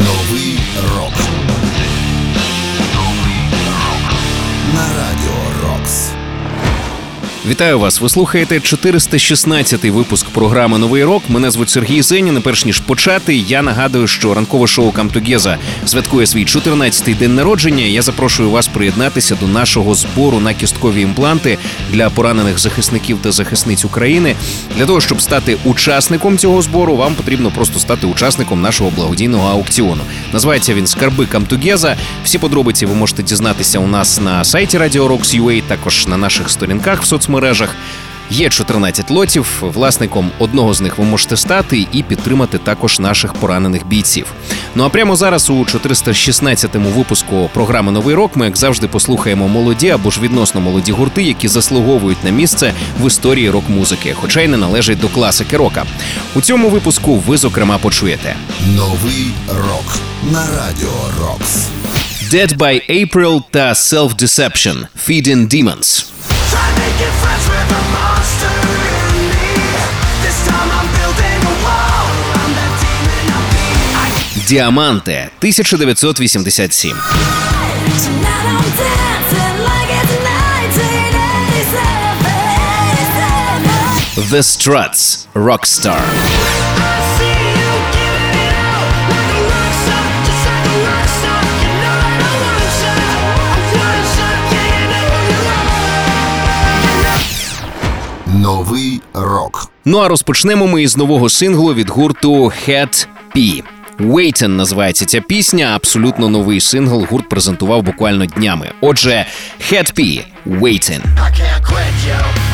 Новый рок. Вітаю вас. Ви слухаєте 416-й випуск програми Новий рок. Мене звуть Сергій Зенін. Перш ніж почати, я нагадую, що ранкове шоу Камтугеза святкує свій 14-й день народження. Я запрошую вас приєднатися до нашого збору на кісткові імпланти для поранених захисників та захисниць України. Для того щоб стати учасником цього збору, вам потрібно просто стати учасником нашого благодійного аукціону. Називається він Скарби Камтугеза. Всі подробиці ви можете дізнатися у нас на сайті Радіо Rocks.ua, також на наших сторінках в соцмережах соцмережах. Є 14 лотів. Власником одного з них ви можете стати і підтримати також наших поранених бійців. Ну а прямо зараз у 416-му випуску програми Новий рок ми як завжди послухаємо молоді або ж відносно молоді гурти, які заслуговують на місце в історії рок-музики, хоча й не належать до класики рока. У цьому випуску ви зокрема почуєте новий рок на радіо Рокс. Dead by April та Self-Deception – Feeding Demons. Діаманте 1987. The Struts Rockstar. Новий рок. Ну а розпочнемо ми із нового синглу від гурту Head P. Waitin' називається ця пісня. Абсолютно новий сингл гурт презентував буквально днями. Отже, Head P, Waitin'. I can't quit you.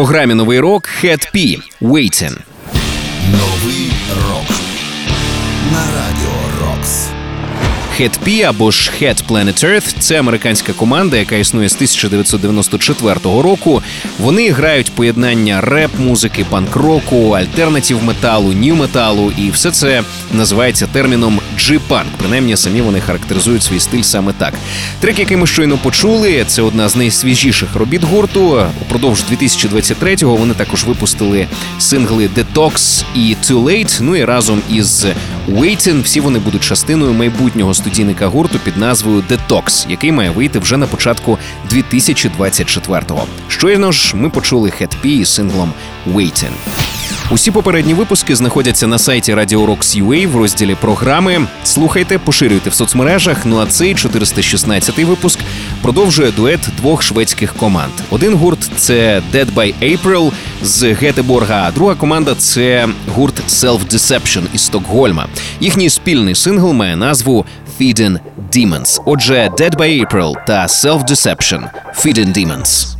Програмі новий рок Head P Waiting. Новий Head P або ж Head Planet Earth – це американська команда, яка існує з 1994 року. Вони грають поєднання реп-музики, панк-року, альтернатив металу, нью металу, і все це називається терміном G-панк. Принаймні самі вони характеризують свій стиль саме так. Трек, який ми щойно почули, це одна з найсвіжіших робіт гурту. Упродовж 2023-го вони також випустили сингли Detox і Too Late. Ну і разом із Waiting всі вони будуть частиною майбутнього студійника гурту під назвою Detox, який має вийти вже на початку 2024-го. Щойно ж ми почули P із синглом Waiting. Усі попередні випуски знаходяться на сайті Radio Rocks UA в розділі програми. Слухайте, поширюйте в соцмережах. Ну а цей 416-й випуск продовжує дует двох шведських команд. Один гурт це Dead by April з Гетеборга, а друга команда це гурт Self Deception із Стокгольма. Їхній спільний сингл має назву Feeding Demons. Отже, Dead by April та Self Deception Feeding Demons.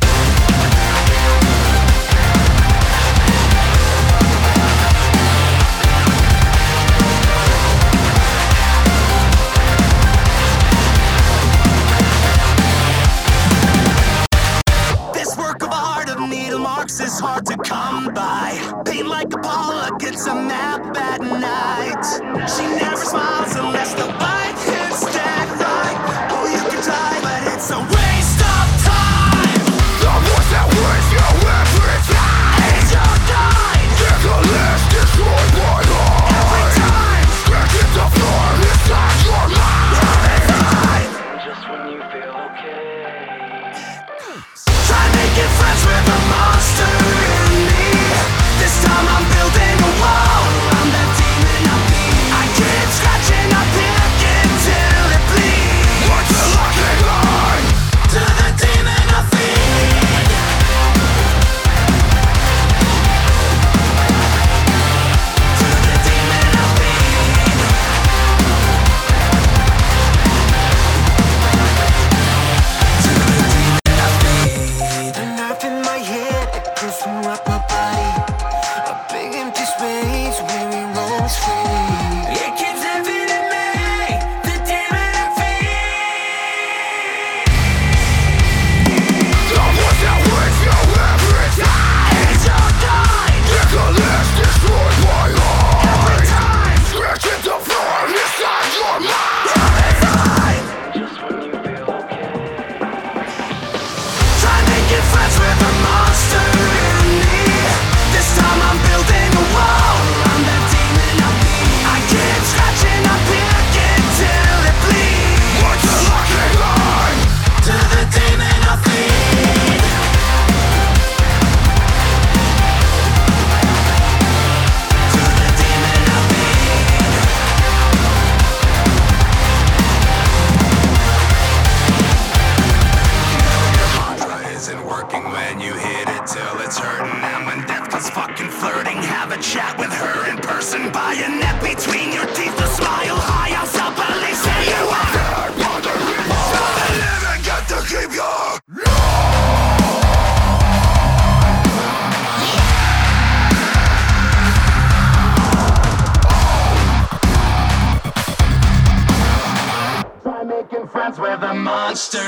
monster.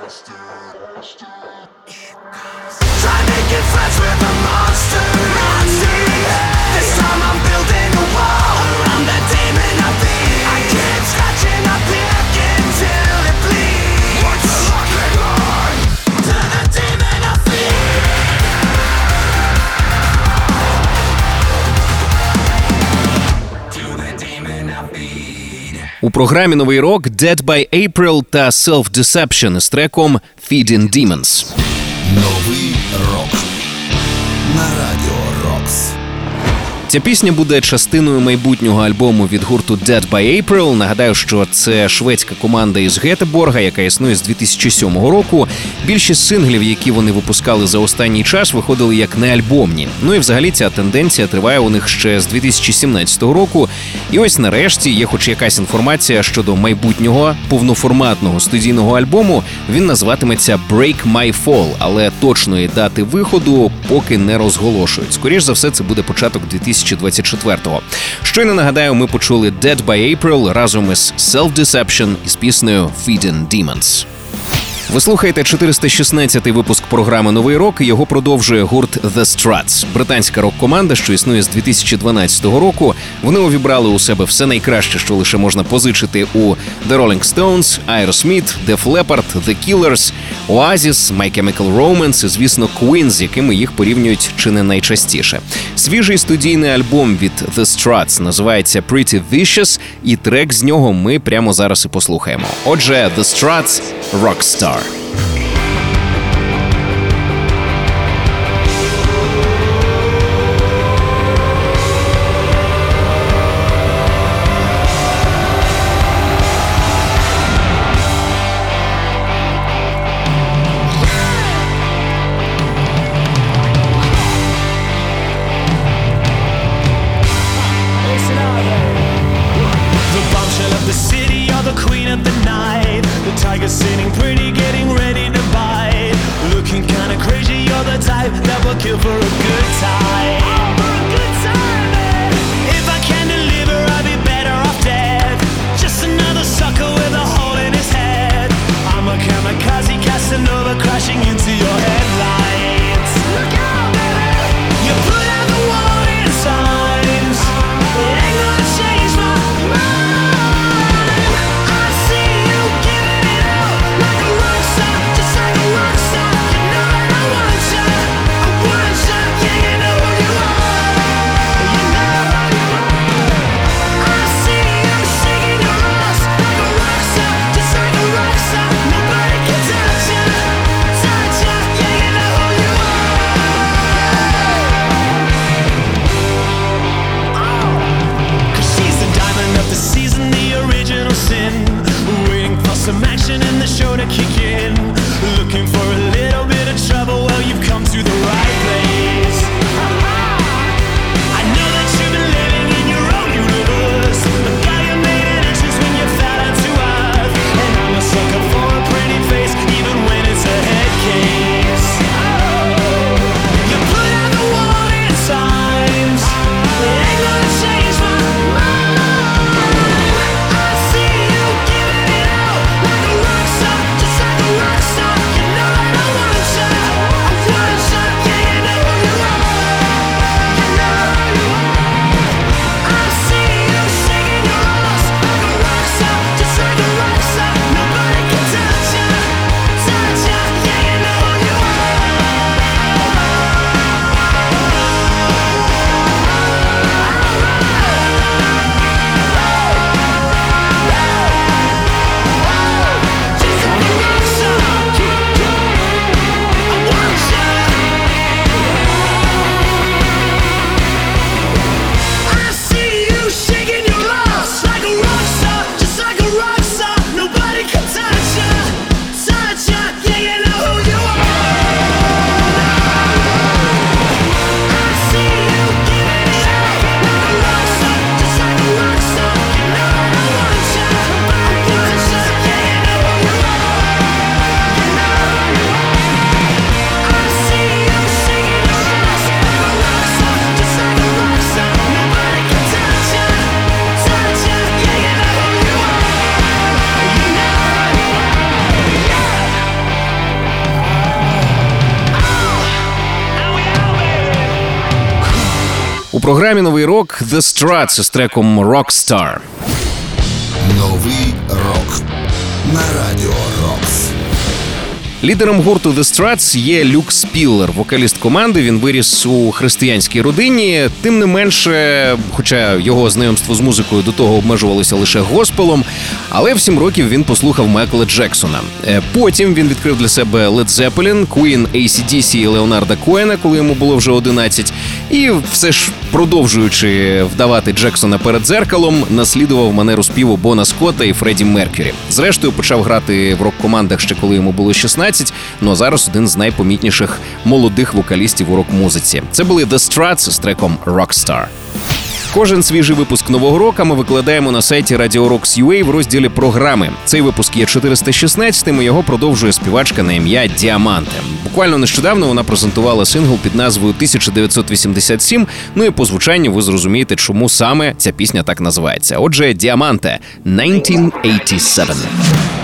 monster. monster. У програмі новий рок Dead by April та Self Deception з треком Feeding Demons. Новий рок на радіо. Ця пісня буде частиною майбутнього альбому від гурту Dead by April. Нагадаю, що це шведська команда із Гетеборга, яка існує з 2007 року. Більшість синглів, які вони випускали за останній час, виходили як неальбомні. Ну і взагалі ця тенденція триває у них ще з 2017 року. І ось нарешті є хоч якась інформація щодо майбутнього повноформатного студійного альбому. Він називатиметься Break My Fall, але точної дати виходу поки не розголошують. Скоріш за все, це буде початок 2024-го. Щойно нагадаю, ми почули Dead by April разом із Self-Deception із піснею Feeding Demons. Ви слухаєте 416-й випуск програми Новий рок. Його продовжує гурт The Struts. британська рок-команда, що існує з 2012 року. Вони увібрали у себе все найкраще, що лише можна позичити у The Rolling Stones, Aerosmith, Def Leppard, The Killers, Oasis, My Chemical Romance і, звісно, Queen, з якими їх порівнюють чи не найчастіше. Свіжий студійний альбом від The Struts називається Pretty Vicious, і трек з нього ми прямо зараз і послухаємо. Отже, The Struts – Rockstar. Star. Програмі Новий рок The Struts з треком Rockstar. Новий рок на радіо Рокс. Лідером гурту The Struts є Люк Спіллер, вокаліст команди. Він виріс у християнській родині. Тим не менше, хоча його знайомство з музикою до того обмежувалося лише госпелом, але в сім років він послухав Майкла Джексона. Е, Потім він відкрив для себе Led Zeppelin, Queen, ACDC і Леонарда Коена, коли йому було вже 11. І все ж продовжуючи вдавати Джексона перед дзеркалом, наслідував манеру співу Бона Скотта і Фредді Меркюрі. Зрештою, почав грати в рок-командах ще коли йому було 16, Ну а зараз один з найпомітніших молодих вокалістів у рок-музиці. Це були The Struts з треком Rockstar. Кожен свіжий випуск нового року ми викладаємо на сайті Radio Rocks UA в розділі програми. Цей випуск є 416-м, і Його продовжує співачка на ім'я Діаманте. Буквально нещодавно вона презентувала сингл під назвою 1987. Ну і по звучанню ви зрозумієте, чому саме ця пісня так називається. Отже, Діаманте 1987.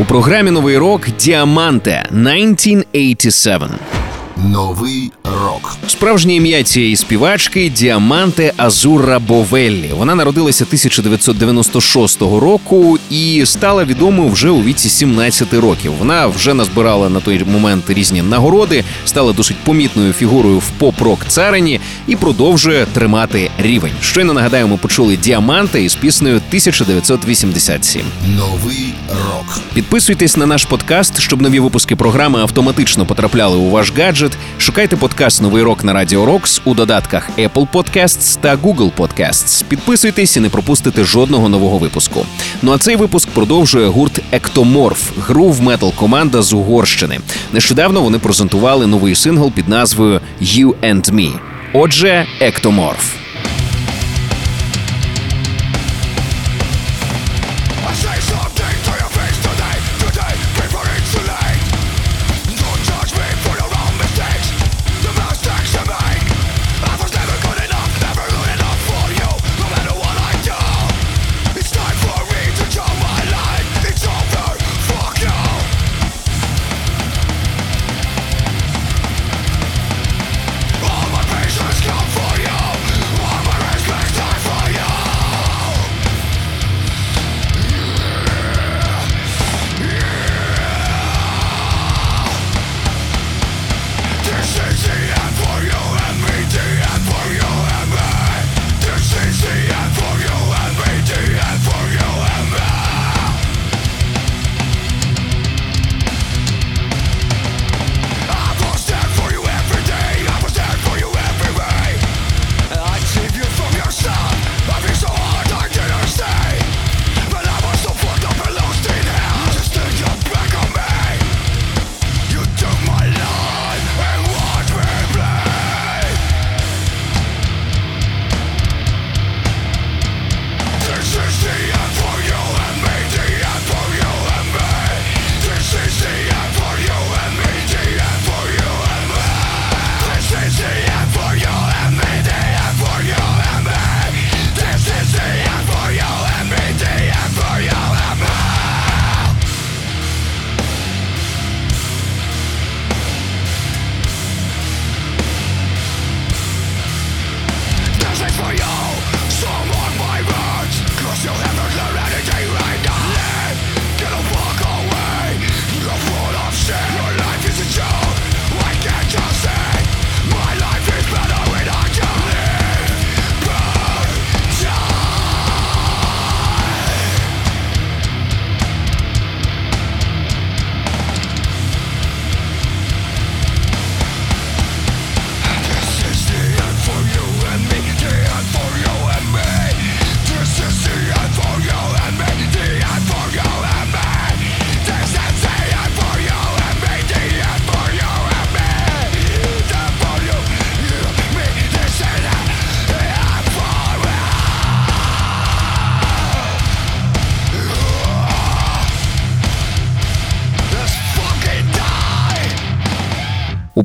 У програмі Новий рок Діаманте 1987. Новий рок. Справжнє ім'я цієї співачки Діаманте Азура Бовеллі. Вона народилася 1996 року і стала відомою вже у віці 17 років. Вона вже назбирала на той момент різні нагороди, стала досить помітною фігурою в поп-рок царині і продовжує тримати рівень. Щойно нагадаю, ми почули Діаманте із піснею 1987. Новий рок. Підписуйтесь на наш подкаст, щоб нові випуски програми автоматично потрапляли у ваш гаджет. Шукайте подкаст Новий рок на Радіо Рокс у додатках Apple Podcasts та Google Podcasts. Підписуйтесь і не пропустите жодного нового випуску. Ну а цей випуск продовжує гурт Ектоморф, грув-метал команда з Угорщини. Нещодавно вони презентували новий сингл під назвою You and Me. Отже, Ектоморф.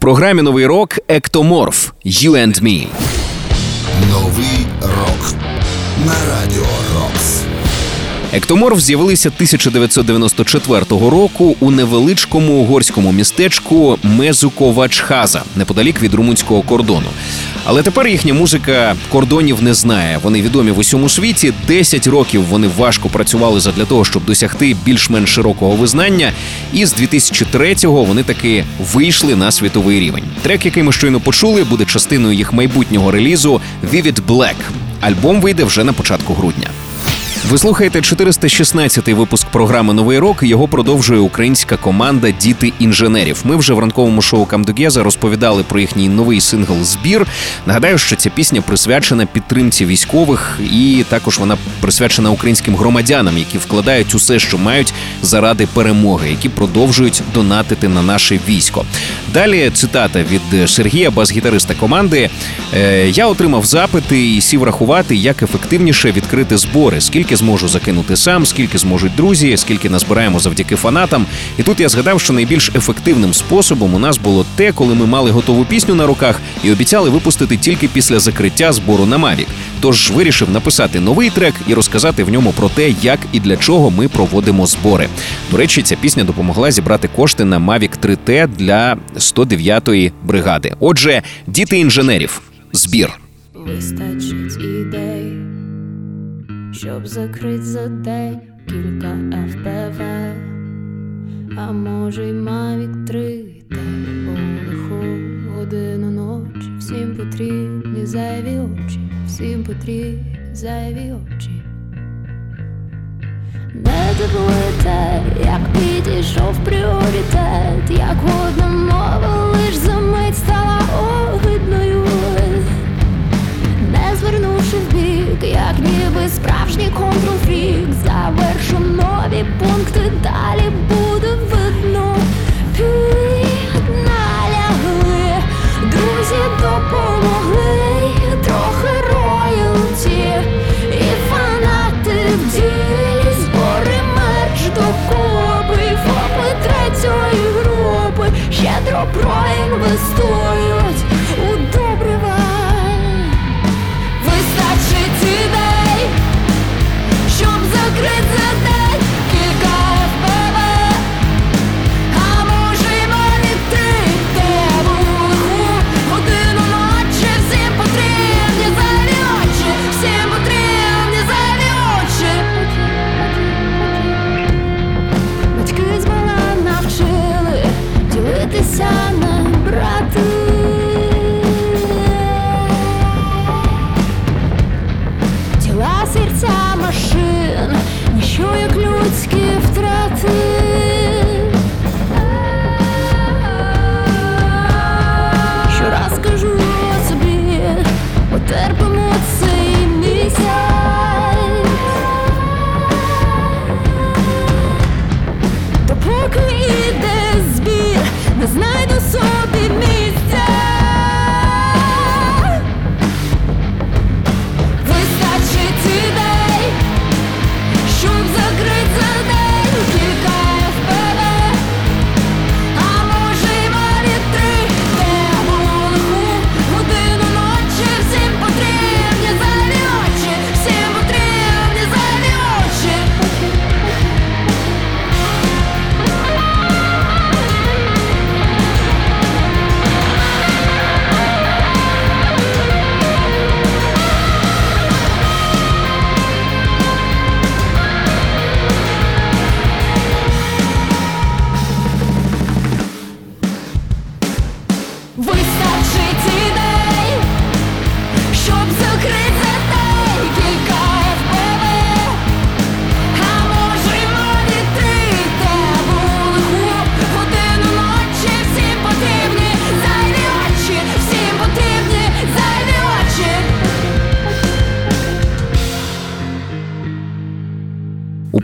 Програмі новий рок Ектоморф «You and Me». Новий рок на радіо Рокс. Ектоморф з'явилися 1994 року у невеличкому угорському містечку Мезуковачхаза неподалік від румунського кордону. Але тепер їхня музика кордонів не знає. Вони відомі в усьому світі. 10 років вони важко працювали задля того, щоб досягти більш-менш широкого визнання. І з 2003-го вони таки вийшли на світовий рівень. Трек, який ми щойно почули, буде частиною їх майбутнього релізу Vivid Black. Альбом вийде вже на початку грудня. Ви слухаєте 416-й випуск програми Новий рок. Його продовжує українська команда Діти інженерів. Ми вже в ранковому шоу Камдогеза розповідали про їхній новий сингл Збір. Нагадаю, що ця пісня присвячена підтримці військових, і також вона присвячена українським громадянам, які вкладають усе, що мають заради перемоги, які продовжують донатити на наше військо. Далі цитата від Сергія, бас-гітариста команди. «Е, Я отримав запити і сів рахувати, як ефективніше відкрити збори, скільки зможу закинути сам, скільки зможуть друзі, скільки назбираємо завдяки фанатам. І тут я згадав, що найбільш ефективним способом у нас було те, коли ми мали готову пісню на руках і обіцяли випустити тільки після закриття збору на Mavic. Тож вирішив написати новий трек і розказати в ньому про те, як і для чого ми проводимо збори. До речі, ця пісня допомогла зібрати кошти на Mavic 3T для 109-ї бригади. Отже, діти інженерів. Збір. Вистачить ідей, щоб закрить за день кілька ФПВ, а може й Мавік 3 Т у лиху годину ночі. Всім потрібні зайві очі, всім потрібні зайві очі. Не дивуйте, як підійшов пріоритет, як одна мова лиш за мить стала огидною не звернувши вбік, як ніби справжній контрфрік. Завершу нові пункти, далі буде видно. Підналягли, друзі допомогли, трохи роялті. І фанати в збори мерч докопи, фопи третьої групи щедро проінвестують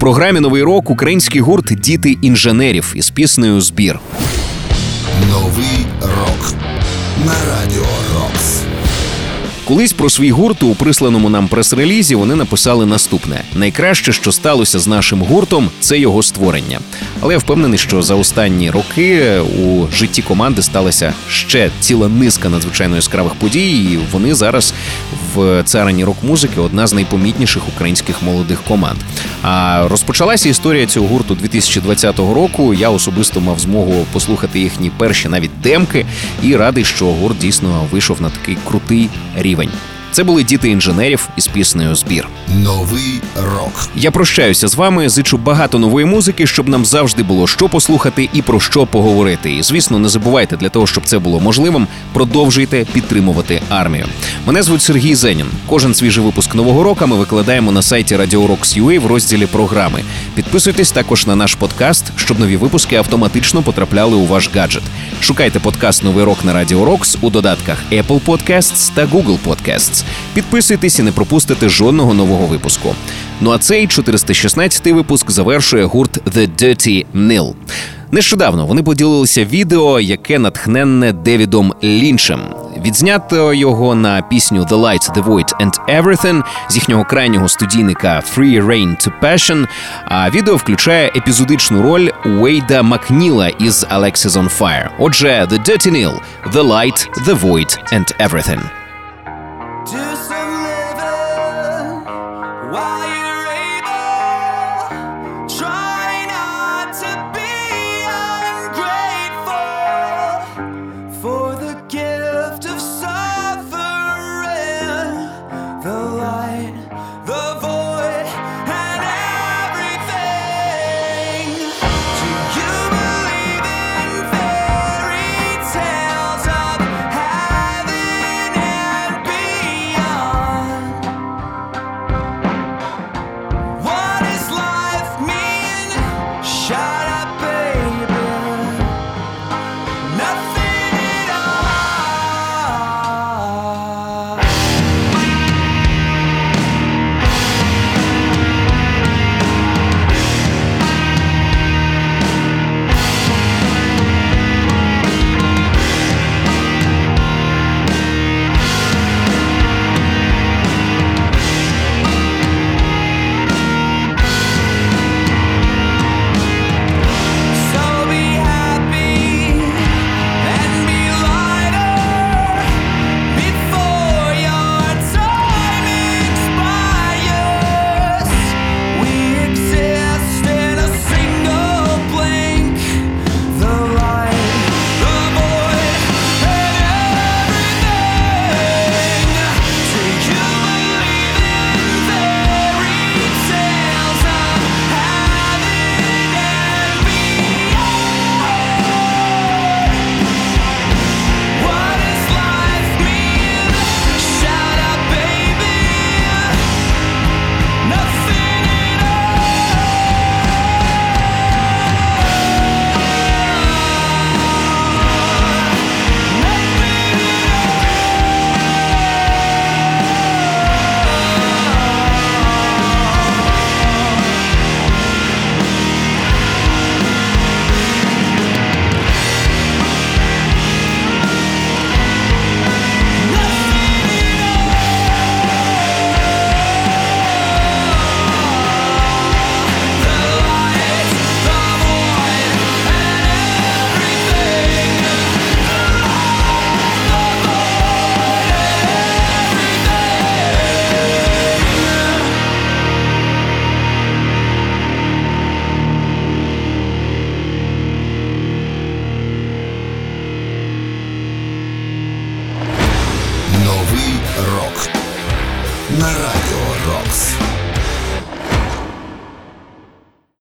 програмі Новий рок український гурт Діти інженерів із піснею Збір. Новий рок на радіо. Колись про свій гурт у присланому нам прес-релізі вони написали наступне: найкраще, що сталося з нашим гуртом, це його створення. Але я впевнений, що за останні роки у житті команди сталася ще ціла низка надзвичайно яскравих подій. і Вони зараз в царині рок-музики одна з найпомітніших українських молодих команд. А розпочалася історія цього гурту 2020 року. Я особисто мав змогу послухати їхні перші навіть демки, і радий, що гурт дійсно вийшов на такий крутий рівень. feeling. Це були діти інженерів із піснею Збір. Новий рок. Я прощаюся з вами. Зичу багато нової музики, щоб нам завжди було що послухати і про що поговорити. І звісно, не забувайте для того, щоб це було можливим. Продовжуйте підтримувати армію. Мене звуть Сергій Зенін. Кожен свіжий випуск нового року ми викладаємо на сайті Radio Rocks UA в розділі програми. Підписуйтесь також на наш подкаст, щоб нові випуски автоматично потрапляли у ваш гаджет. Шукайте подкаст Новий рок на Radio Rocks у додатках Apple Podcasts та Google Podcasts. Підписуйтесь і не пропустите жодного нового випуску. Ну а цей 416-й випуск завершує гурт The Dirty Nil. Нещодавно вони поділилися відео, яке натхненне Девідом Лінчем. Відзнято його на пісню The Light, The Void and Everything з їхнього крайнього студійника Free Reign to Passion. А відео включає епізодичну роль Уейда Макніла із Alexis on Fire. Отже, The Dirty Nil, The Light, The Void and Everything.